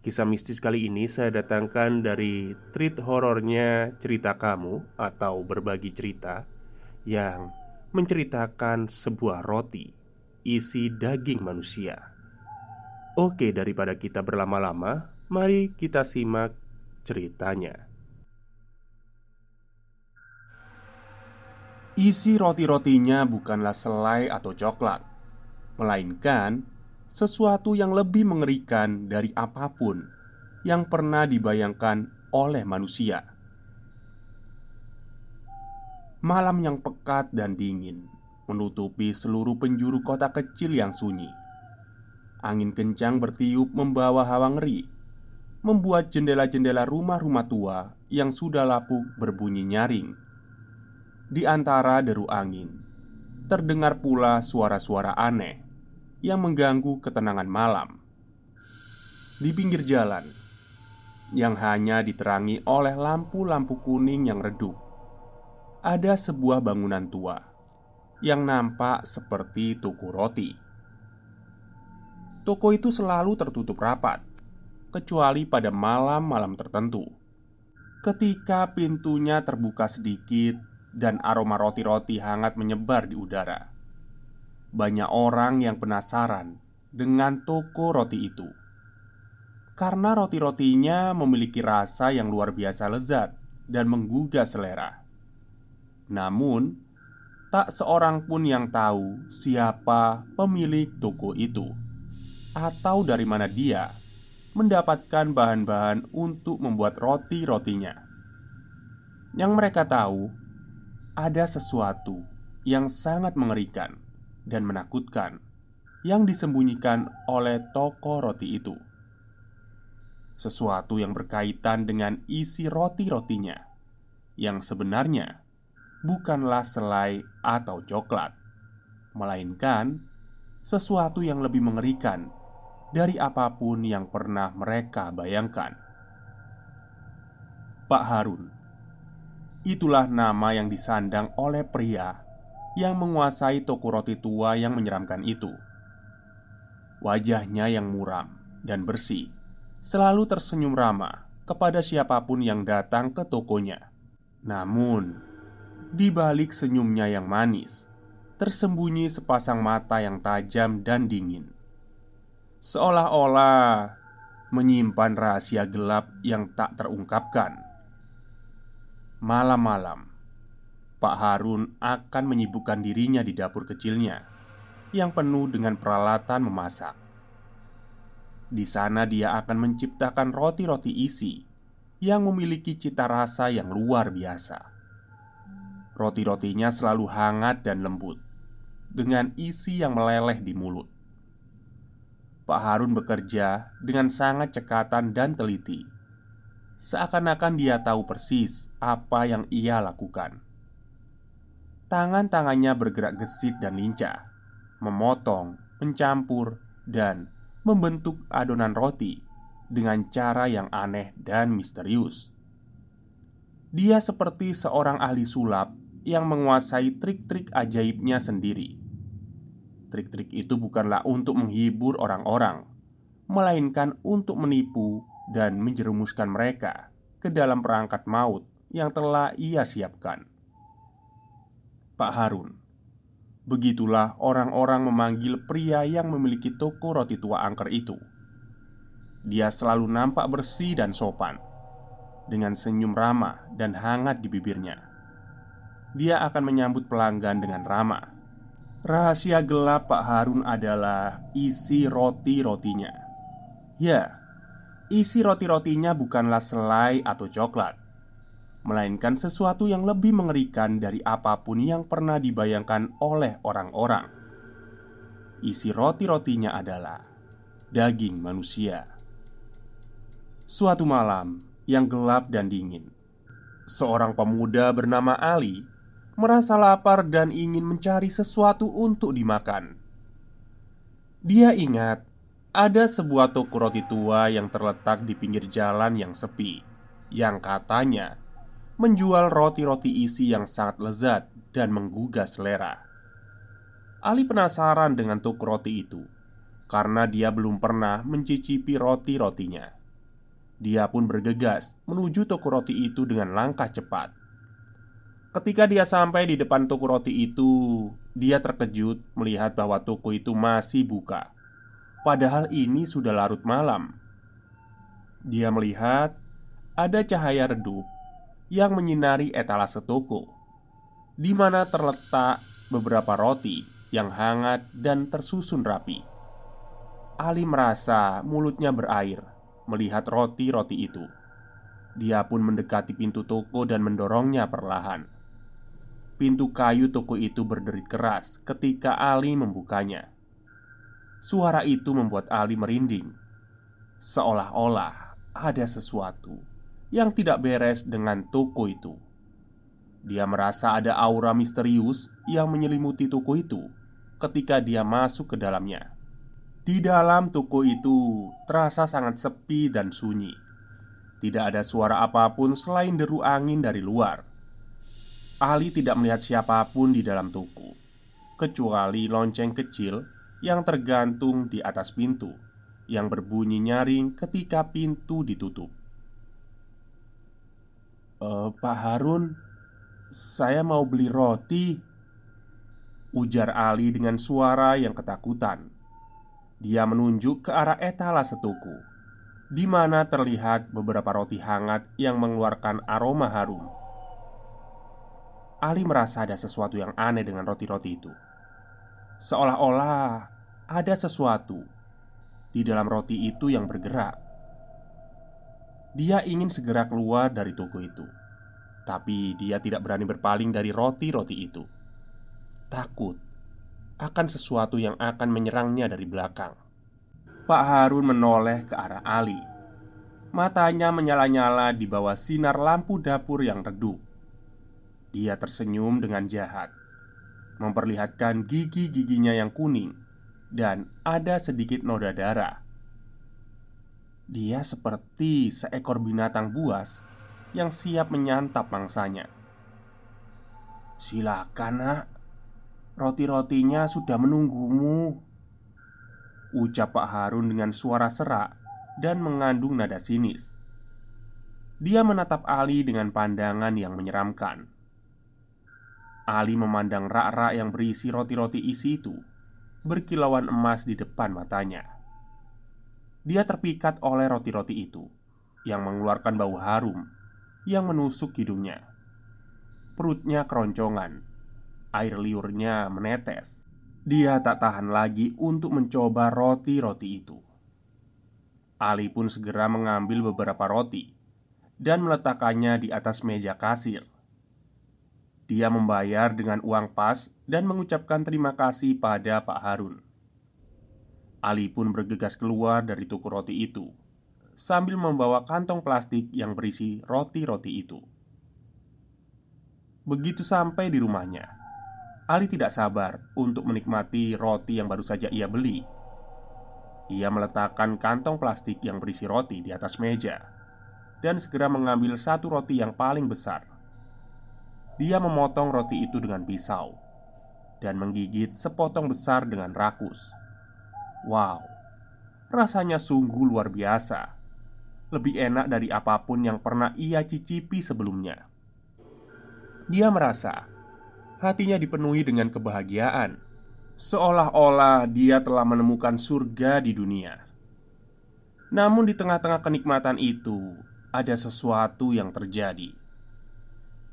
Kisah mistis kali ini saya datangkan dari treat horornya Cerita Kamu atau Berbagi Cerita Yang menceritakan sebuah roti isi daging manusia. Oke daripada kita berlama-lama Mari kita simak ceritanya. Isi roti-rotinya bukanlah selai atau coklat Melainkan sesuatu yang lebih mengerikan dari apa pun yang pernah dibayangkan oleh manusia. Malam yang pekat dan dingin menutupi seluruh penjuru kota kecil yang sunyi. Angin kencang bertiup membawa hawa ngeri, membuat jendela-jendela rumah-rumah tua yang sudah lapuk berbunyi nyaring. Di antara deru angin, terdengar pula suara-suara aneh yang mengganggu ketenangan malam. Di pinggir jalan yang hanya diterangi oleh lampu-lampu kuning yang redup, ada sebuah bangunan tua yang nampak seperti toko roti. Toko itu selalu tertutup rapat, kecuali pada malam-malam tertentu. Ketika pintunya terbuka sedikit dan aroma roti-roti hangat menyebar di udara banyak orang yang penasaran dengan toko roti itu karena roti-rotinya memiliki rasa yang luar biasa lezat dan menggugah selera. Namun, tak seorang pun yang tahu siapa pemilik toko itu atau dari mana dia mendapatkan bahan-bahan untuk membuat roti-rotinya. Yang mereka tahu, ada sesuatu yang sangat mengerikan dan menakutkan yang disembunyikan oleh toko roti itu. Sesuatu yang berkaitan dengan isi roti-rotinya, yang sebenarnya bukanlah selai atau coklat, melainkan sesuatu yang lebih mengerikan dari apa pun yang pernah mereka bayangkan. Pak Harun, itulah nama yang disandang oleh pria yang menguasai toko roti tua yang menyeramkan itu. Wajahnya yang muram dan bersih selalu tersenyum ramah kepada siapa pun yang datang ke tokonya. Namun, di balik senyumnya yang manis, tersembunyi sepasang mata yang tajam dan dingin. Seolah-olah menyimpan rahasia gelap yang tak terungkapkan. Malam-malam, Pak Harun akan menyibukkan dirinya di dapur kecilnya yang penuh dengan peralatan memasak. Di sana, dia akan menciptakan roti-roti isi yang memiliki cita rasa yang luar biasa. Roti-rotinya selalu hangat dan lembut, dengan isi yang meleleh di mulut. Pak Harun bekerja dengan sangat cekatan dan teliti, seakan-akan dia tahu persis apa yang ia lakukan. Tangan-tangannya bergerak gesit dan lincah, memotong, mencampur, dan membentuk adonan roti dengan cara yang aneh dan misterius. Dia seperti seorang ahli sulap yang menguasai trik-trik ajaibnya sendiri. Trik-trik itu bukanlah untuk menghibur orang-orang, melainkan untuk menipu dan menjerumuskan mereka ke dalam perangkat maut yang telah ia siapkan. Pak Harun. Begitulah orang-orang memanggil pria yang memiliki toko roti tua angker itu. Dia selalu nampak bersih dan sopan, dengan senyum ramah dan hangat di bibirnya. Dia akan menyambut pelanggan dengan ramah. Rahasia gelap Pak Harun adalah isi roti-rotinya. Ya, isi roti-rotinya bukanlah selai atau coklat, melainkan sesuatu yang lebih mengerikan dari apa pun yang pernah dibayangkan oleh orang-orang. Isi roti-rotinya adalah daging manusia. Suatu malam yang gelap dan dingin, seorang pemuda bernama Ali merasa lapar dan ingin mencari sesuatu untuk dimakan. Dia ingat ada sebuah toko roti tua yang terletak di pinggir jalan yang sepi, yang katanya menjual roti-roti isi yang sangat lezat dan menggugah selera. Ali penasaran dengan toko roti itu karena dia belum pernah mencicipi roti-rotinya. Dia pun bergegas menuju toko roti itu dengan langkah cepat. Ketika dia sampai di depan toko roti itu, dia terkejut melihat bahwa toko itu masih buka. Padahal ini sudah larut malam. Dia melihat ada cahaya redup yang menyinari etalase toko, di mana terletak beberapa roti yang hangat dan tersusun rapi. Ali merasa mulutnya berair melihat roti-roti itu. Dia pun mendekati pintu toko dan mendorongnya perlahan. Pintu kayu toko itu berderit keras ketika Ali membukanya. Suara itu membuat Ali merinding, seolah-olah ada sesuatu yang tidak beres dengan toko itu. Dia merasa ada aura misterius yang menyelimuti toko itu ketika dia masuk ke dalamnya. Di dalam toko itu terasa sangat sepi dan sunyi. Tidak ada suara apa pun selain deru angin dari luar. Ali tidak melihat siapa pun di dalam toko, kecuali lonceng kecil yang tergantung di atas pintu, yang berbunyi nyaring ketika pintu ditutup e, Pak Harun, saya mau beli roti." Ujar Ali dengan suara yang ketakutan. Dia menunjuk ke arah etalase toko, di mana terlihat beberapa roti hangat yang mengeluarkan aroma harum. Ali merasa ada sesuatu yang aneh dengan roti-roti itu. Seolah-olah ada sesuatu di dalam roti itu yang bergerak. Dia ingin segera keluar dari toko itu, tapi dia tidak berani berpaling dari roti-roti itu. Takut akan sesuatu yang akan menyerangnya dari belakang. Pak Harun menoleh ke arah Ali. Matanya menyala-nyala di bawah sinar lampu dapur yang redup. Dia tersenyum dengan jahat, memperlihatkan gigi-giginya yang kuning dan ada sedikit noda darah dia seperti seekor binatang buas yang siap menyantap mangsanya. "Silakan, Nak. Roti-rotinya sudah menunggumu." Ucap Pak Harun dengan suara serak dan mengandung nada sinis. Dia menatap Ali dengan pandangan yang menyeramkan. Ali memandang rak-rak yang berisi roti-roti isi itu berkilauan emas di depan matanya. Dia terpikat oleh roti-roti itu yang mengeluarkan bau harum yang menusuk hidungnya. Perutnya keroncongan, air liurnya menetes. Dia tak tahan lagi untuk mencoba roti-roti itu. Ali pun segera mengambil beberapa roti dan meletakkannya di atas meja kasir. Dia membayar dengan uang pas dan mengucapkan terima kasih pada Pak Harun. Ali pun bergegas keluar dari toko roti itu sambil membawa kantong plastik yang berisi roti-roti itu. Begitu sampai di rumahnya, Ali tidak sabar untuk menikmati roti yang baru saja ia beli. Ia meletakkan kantong plastik yang berisi roti di atas meja dan segera mengambil satu roti yang paling besar. Dia memotong roti itu dengan pisau dan menggigit sepotong besar dengan rakus. Wow, rasanya sungguh luar biasa. Lebih enak dari apa pun yang pernah ia cicipi sebelumnya. Dia merasa hatinya dipenuhi dengan kebahagiaan Seolah-olah dia telah menemukan surga di dunia. Namun, di tengah-tengah kenikmatan itu, ada sesuatu yang terjadi.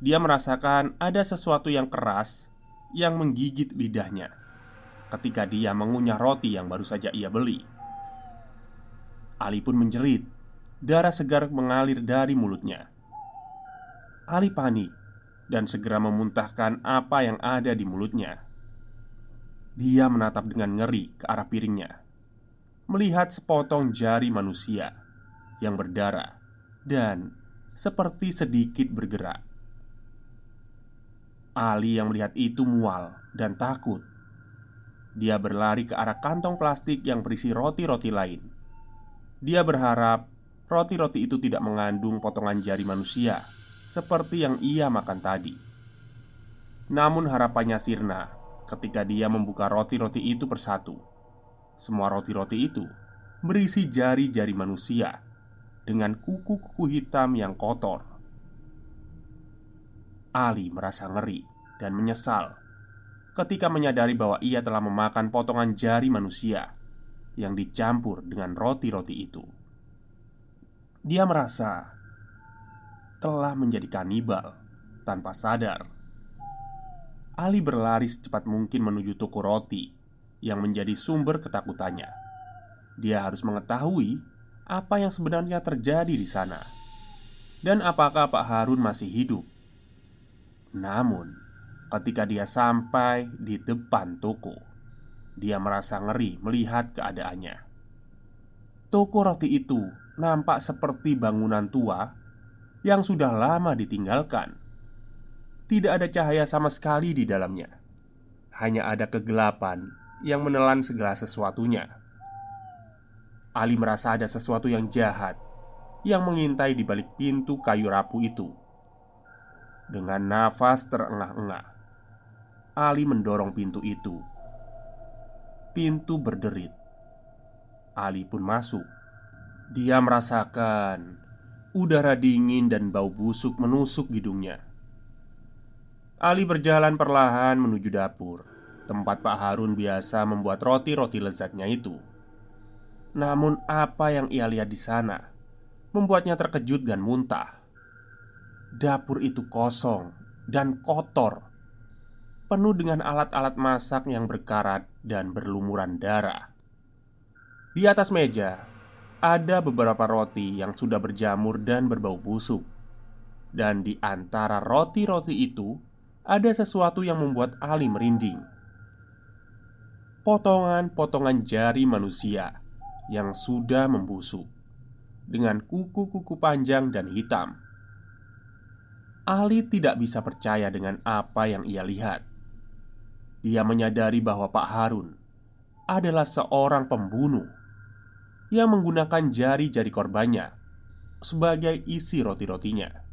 Dia merasakan ada sesuatu yang keras yang menggigit lidahnya ketika dia mengunyah roti yang baru saja ia beli. Ali pun menjerit, darah segar mengalir dari mulutnya. Ali panik dan segera memuntahkan apa yang ada di mulutnya. Dia menatap dengan ngeri ke arah piringnya Melihat sepotong jari manusia Yang berdarah Dan seperti sedikit bergerak Ali yang melihat itu mual dan takut Dia berlari ke arah kantong plastik yang berisi roti-roti lain Dia berharap roti-roti itu tidak mengandung potongan jari manusia Seperti yang ia makan tadi Namun harapannya sirna ketika dia membuka roti-roti itu persatu. Semua roti-roti itu berisi jari-jari manusia dengan kuku-kuku hitam yang kotor. Ali merasa ngeri dan menyesal ketika menyadari bahwa ia telah memakan potongan jari manusia yang dicampur dengan roti-roti itu. Dia merasa telah menjadi kanibal tanpa sadar Ali berlari secepat mungkin menuju toko roti yang menjadi sumber ketakutannya. Dia harus mengetahui apa yang sebenarnya terjadi di sana dan apakah Pak Harun masih hidup. Namun, ketika dia sampai di depan toko, dia merasa ngeri melihat keadaannya. Toko roti itu nampak seperti bangunan tua yang sudah lama ditinggalkan tidak ada cahaya sama sekali di dalamnya. Hanya ada kegelapan yang menelan segala sesuatunya. Ali merasa ada sesuatu yang jahat yang mengintai di balik pintu kayu rapuh itu. Dengan nafas terengah-engah, Ali mendorong pintu itu. Pintu berderit. Ali pun masuk. Dia merasakan udara dingin dan bau busuk menusuk hidungnya. Ali berjalan perlahan menuju dapur Tempat Pak Harun biasa membuat roti-roti lezatnya itu Namun apa yang ia lihat di sana Membuatnya terkejut dan muntah Dapur itu kosong dan kotor Penuh dengan alat-alat masak yang berkarat dan berlumuran darah Di atas meja ada beberapa roti yang sudah berjamur dan berbau busuk Dan di antara roti-roti itu ada sesuatu yang membuat Ali merinding. Potongan-potongan jari manusia yang sudah membusuk dengan kuku-kuku panjang dan hitam. Ali tidak bisa percaya dengan apa yang ia lihat. Dia menyadari bahwa Pak Harun adalah seorang pembunuh yang menggunakan jari-jari korbannya sebagai isi roti-rotinya.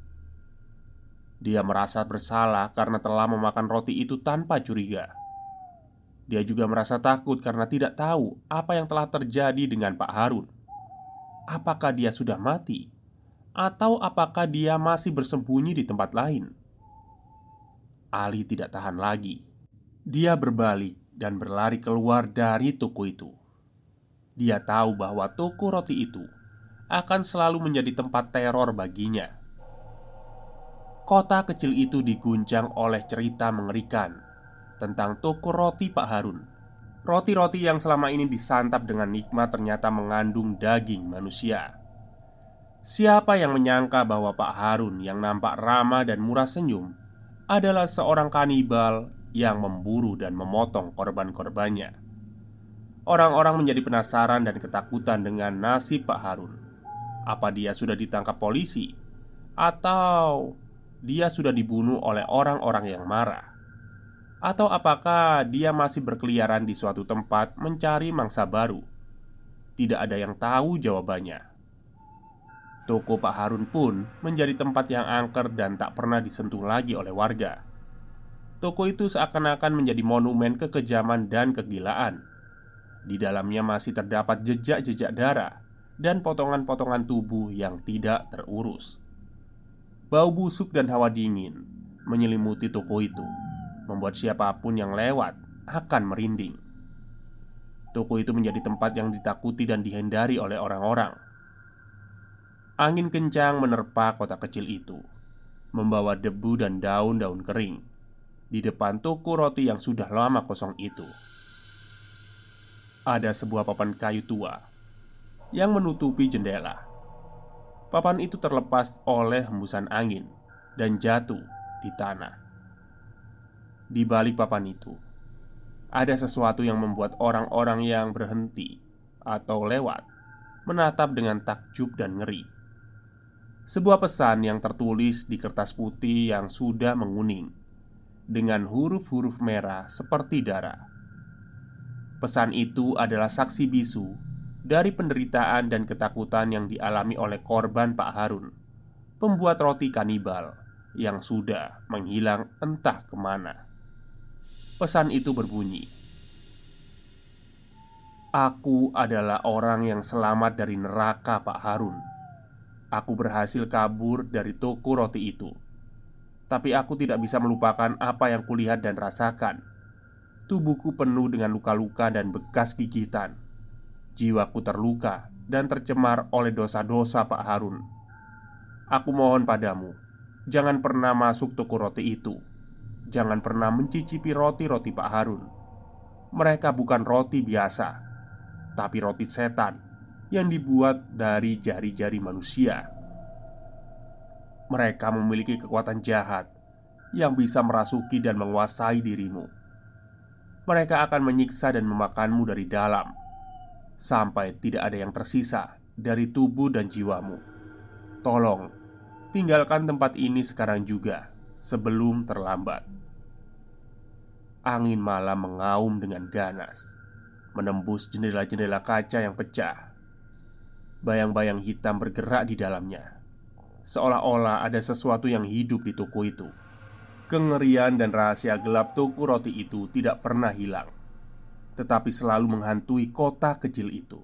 Dia merasa bersalah karena telah memakan roti itu tanpa curiga. Dia juga merasa takut karena tidak tahu apa yang telah terjadi dengan Pak Harun. Apakah dia sudah mati, atau apakah dia masih bersembunyi di tempat lain? Ali tidak tahan lagi. Dia berbalik dan berlari keluar dari toko itu. Dia tahu bahwa toko roti itu akan selalu menjadi tempat teror baginya Kota kecil itu diguncang oleh cerita mengerikan tentang toko roti Pak Harun. Roti-roti yang selama ini disantap dengan nikmat ternyata mengandung daging manusia. Siapa yang menyangka bahwa Pak Harun yang nampak ramah dan murah senyum adalah seorang kanibal yang memburu dan memotong korban-korbannya? Orang-orang menjadi penasaran dan ketakutan dengan nasib Pak Harun. Apa dia sudah ditangkap polisi? Atau dia sudah dibunuh oleh orang-orang yang marah. Atau apakah dia masih berkeliaran di suatu tempat mencari mangsa baru? Tidak ada yang tahu jawabannya. Toko Pak Harun pun menjadi tempat yang angker dan tak pernah disentuh lagi oleh warga. Toko itu seakan-akan menjadi monumen kekejaman dan kegilaan. Di dalamnya masih terdapat jejak-jejak darah dan potongan-potongan tubuh yang tidak terurus. Bau busuk dan hawa dingin menyelimuti toko itu, membuat siapa pun yang lewat akan merinding. Toko itu menjadi tempat yang ditakuti dan dihindari oleh orang-orang. Angin kencang menerpa kota kecil itu, membawa debu dan daun-daun kering di depan toko roti yang sudah lama kosong itu. Ada sebuah papan kayu tua yang menutupi jendela Papan itu terlepas oleh hembusan angin dan jatuh di tanah. Di balik papan itu, ada sesuatu yang membuat orang-orang yang berhenti atau lewat menatap dengan takjub dan ngeri. Sebuah pesan yang tertulis di kertas putih yang sudah menguning dengan huruf-huruf merah seperti darah. Pesan itu adalah saksi bisu dari penderitaan dan ketakutan yang dialami oleh korban Pak Harun, pembuat roti kanibal yang sudah menghilang entah ke mana. Pesan itu berbunyi, "Aku adalah orang yang selamat dari neraka, Pak Harun. Aku berhasil kabur dari toko roti itu, tapi aku tidak bisa melupakan apa yang kulihat dan rasakan. Tubuhku penuh dengan luka-luka dan bekas gigitan." Jiwaku terluka dan tercemar oleh dosa-dosa Pak Harun Aku mohon padamu Jangan pernah masuk toko roti itu Jangan pernah mencicipi roti-roti Pak Harun Mereka bukan roti biasa Tapi roti setan Yang dibuat dari jari-jari manusia Mereka memiliki kekuatan jahat Yang bisa merasuki dan menguasai dirimu Mereka akan menyiksa dan memakanmu dari dalam sampai tidak ada yang tersisa dari tubuh dan jiwamu. Tolong tinggalkan tempat ini sekarang juga sebelum terlambat. Angin malam mengaum dengan ganas, menembus jendela-jendela kaca yang pecah. Bayang-bayang hitam bergerak di dalamnya, seolah-olah ada sesuatu yang hidup di toko itu. Kengerian dan rahasia gelap toko roti itu tidak pernah hilang tetapi selalu menghantui kota kecil itu,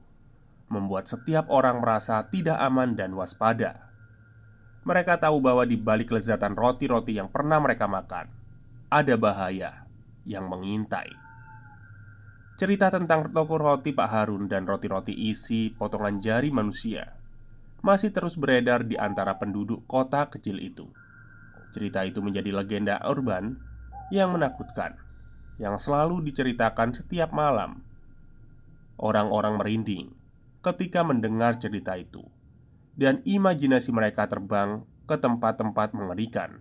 membuat setiap orang merasa tidak aman dan waspada. Mereka tahu bahwa di balik kelezatan roti-roti yang pernah mereka makan, ada bahaya yang mengintai. Cerita tentang toko roti Pak Harun dan roti-roti isi potongan jari manusia masih terus beredar di antara penduduk kota kecil itu. Cerita itu menjadi legenda urban yang menakutkan yang selalu diceritakan setiap malam. Orang-orang merinding ketika mendengar cerita itu, dan imajinasi mereka terbang ke tempat-tempat mengerikan,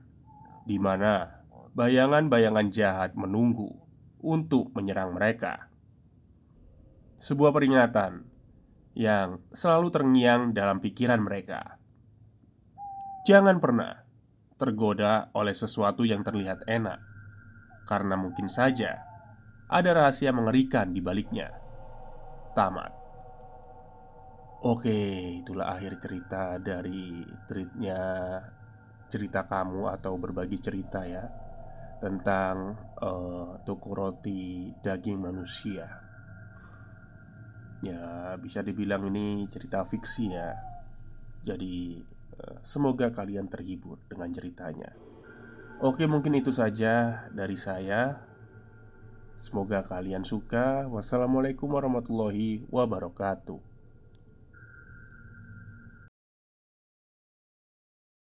di mana bayangan-bayangan jahat menunggu untuk menyerang mereka. Sebuah peringatan yang selalu terngiang dalam pikiran mereka. Jangan pernah tergoda oleh sesuatu yang terlihat enak karena mungkin saja ada rahasia mengerikan di baliknya. Tamat. Oke, itulah akhir cerita dari tweetnya cerita kamu atau berbagi cerita ya tentang uh, toko roti daging manusia. Ya, bisa dibilang ini cerita fiksi ya. Jadi, uh, semoga kalian terhibur dengan ceritanya. Oke, mungkin itu saja dari saya. Semoga kalian suka. Wassalamualaikum warahmatullahi wabarakatuh.